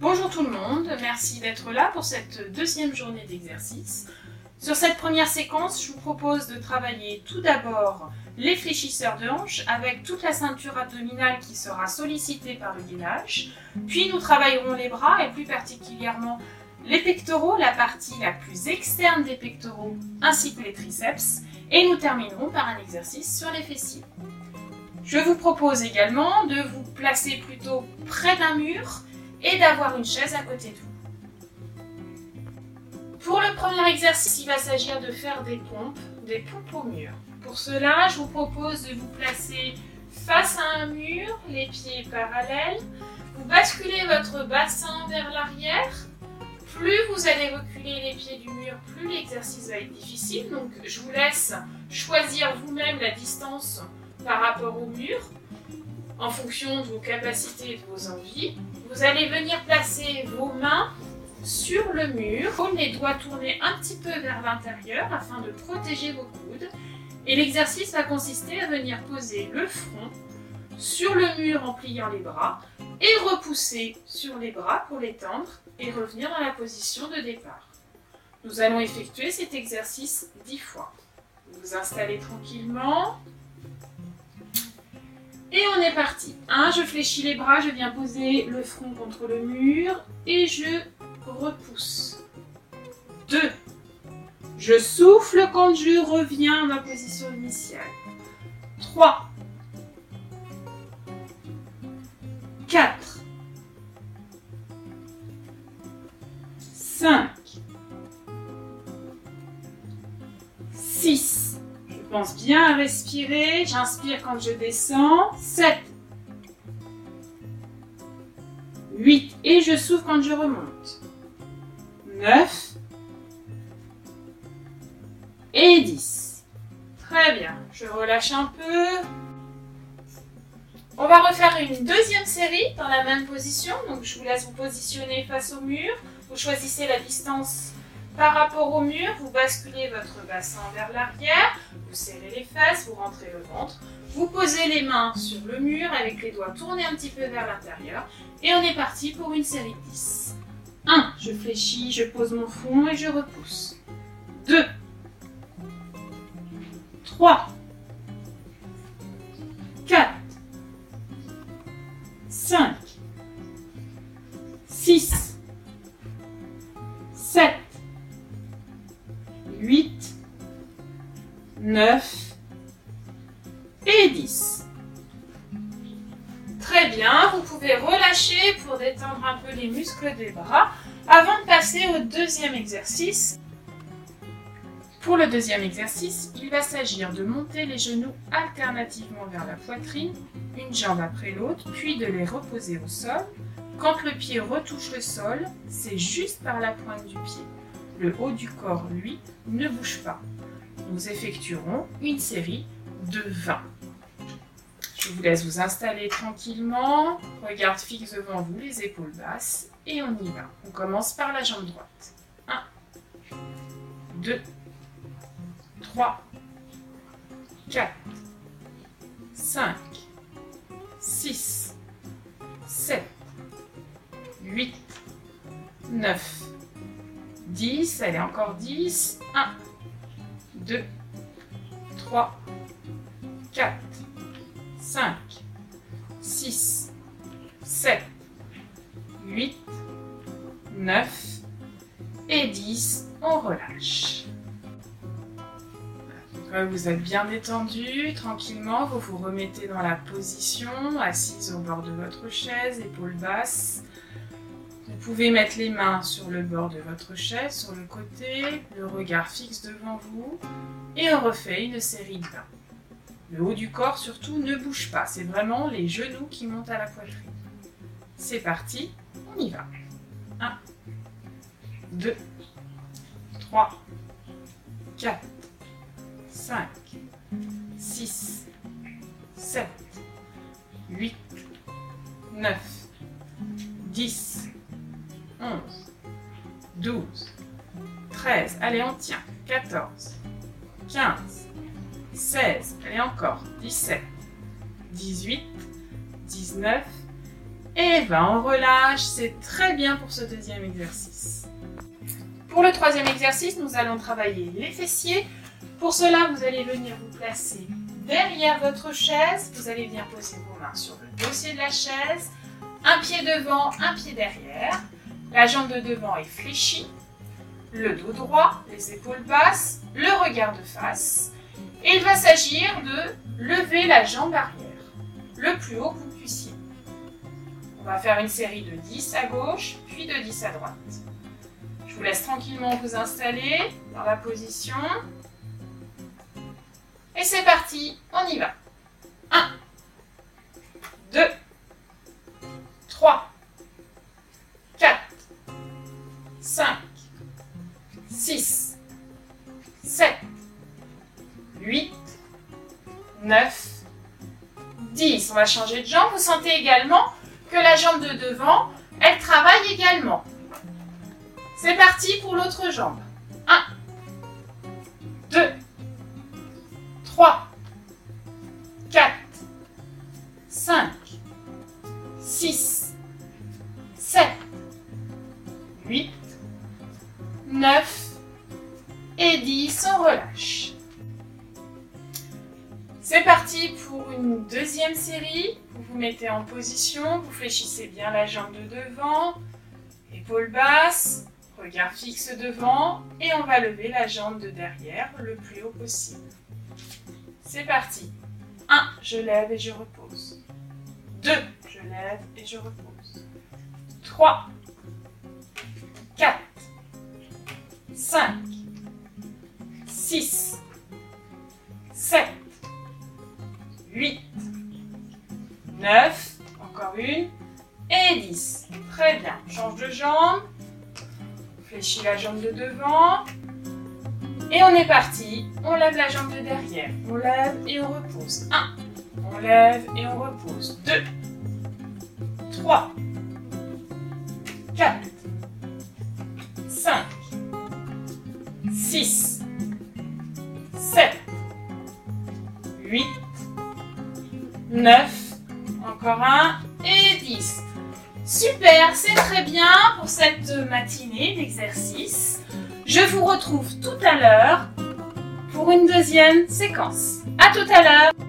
Bonjour tout le monde, merci d'être là pour cette deuxième journée d'exercice. Sur cette première séquence, je vous propose de travailler tout d'abord les fléchisseurs de hanches avec toute la ceinture abdominale qui sera sollicitée par le gainage. Puis nous travaillerons les bras et plus particulièrement les pectoraux, la partie la plus externe des pectoraux ainsi que les triceps. Et nous terminerons par un exercice sur les fessiers. Je vous propose également de vous placer plutôt près d'un mur et d'avoir une chaise à côté de vous. Pour le premier exercice, il va s'agir de faire des pompes, des pompes au mur. Pour cela, je vous propose de vous placer face à un mur, les pieds parallèles. Vous basculez votre bassin vers l'arrière. Plus vous allez reculer les pieds du mur, plus l'exercice va être difficile. Donc je vous laisse choisir vous-même la distance par rapport au mur en fonction de vos capacités et de vos envies. Vous allez venir placer vos mains sur le mur, les doigts tournés un petit peu vers l'intérieur afin de protéger vos coudes. Et l'exercice va consister à venir poser le front sur le mur en pliant les bras et repousser sur les bras pour les tendre et revenir dans la position de départ. Nous allons effectuer cet exercice dix fois. Vous vous installez tranquillement, et on est parti. 1. Je fléchis les bras, je viens poser le front contre le mur et je repousse. 2. Je souffle quand je reviens à ma position initiale. 3. 4. 5. Bien à respirer. J'inspire quand je descends. 7. 8. Et je souffle quand je remonte. 9. Et 10. Très bien. Je relâche un peu. On va refaire une deuxième série dans la même position. Donc je vous laisse vous positionner face au mur. Vous choisissez la distance par rapport au mur, vous basculez votre bassin vers l'arrière, vous serrez les fesses, vous rentrez le ventre, vous posez les mains sur le mur avec les doigts tournés un petit peu vers l'intérieur et on est parti pour une série de 10. 1. Je fléchis, je pose mon front et je repousse. 2. 3. 4. 5. 6. 9 et 10. Très bien, vous pouvez relâcher pour détendre un peu les muscles des bras avant de passer au deuxième exercice. Pour le deuxième exercice, il va s'agir de monter les genoux alternativement vers la poitrine, une jambe après l'autre, puis de les reposer au sol. Quand le pied retouche le sol, c'est juste par la pointe du pied. Le haut du corps, lui, ne bouge pas. Nous effectuerons une série de 20. Je vous laisse vous installer tranquillement. Regarde fixe devant vous, les épaules basses. Et on y va. On commence par la jambe droite. 1, 2, 3, 4, 5, 6, 7, 8, 9, 10, allez encore 10, 1, 2, 3, 4, 5, 6, 7, 8, 9 et 10, on relâche. Vous êtes bien détendu, tranquillement, vous vous remettez dans la position, assise au bord de votre chaise, épaules basses, vous pouvez mettre les mains sur le bord de votre chaise, sur le côté, le regard fixe devant vous, et on refait une série de 20. Le haut du corps surtout ne bouge pas, c'est vraiment les genoux qui montent à la poitrine. C'est parti, on y va. 1, 2, 3, 4, 5, 6, 7, 8, 9, 10, 11, 12, 13, allez on tient, 14, 15, 16, allez encore, 17, 18, 19 Et ben on relâche, c'est très bien pour ce deuxième exercice. Pour le troisième exercice, nous allons travailler les fessiers. Pour cela, vous allez venir vous placer derrière votre chaise. Vous allez bien poser vos mains sur le dossier de la chaise. Un pied devant, un pied derrière. La jambe de devant est fléchie. Le dos droit, les épaules basses, le regard de face. Et il va s'agir de lever la jambe arrière, le plus haut que vous puissiez. On va faire une série de 10 à gauche, puis de 10 à droite. Je vous laisse tranquillement vous installer dans la position. Et c'est parti, on y va. 1, 2, 3, 5, 6, 7, 8, 9, 10. On va changer de jambe. Vous sentez également que la jambe de devant, elle travaille également. C'est parti pour l'autre jambe. Et 10. On relâche. C'est parti pour une deuxième série. Vous vous mettez en position, vous fléchissez bien la jambe de devant, épaules basses, regard fixe devant et on va lever la jambe de derrière le plus haut possible. C'est parti. 1, je lève et je repose. 2, je lève et je repose. 3, 4, 5, 6, 7, 8, 9, encore une, et 10. Très bien. Change de jambe. Fléchis la jambe de devant. Et on est parti. On lève la jambe de derrière. On lève et on repose. 1. On lève et on repose. 2. 3. 4. 5. 6. 9. Encore un. Et 10. Super, c'est très bien pour cette matinée d'exercice. Je vous retrouve tout à l'heure pour une deuxième séquence. À tout à l'heure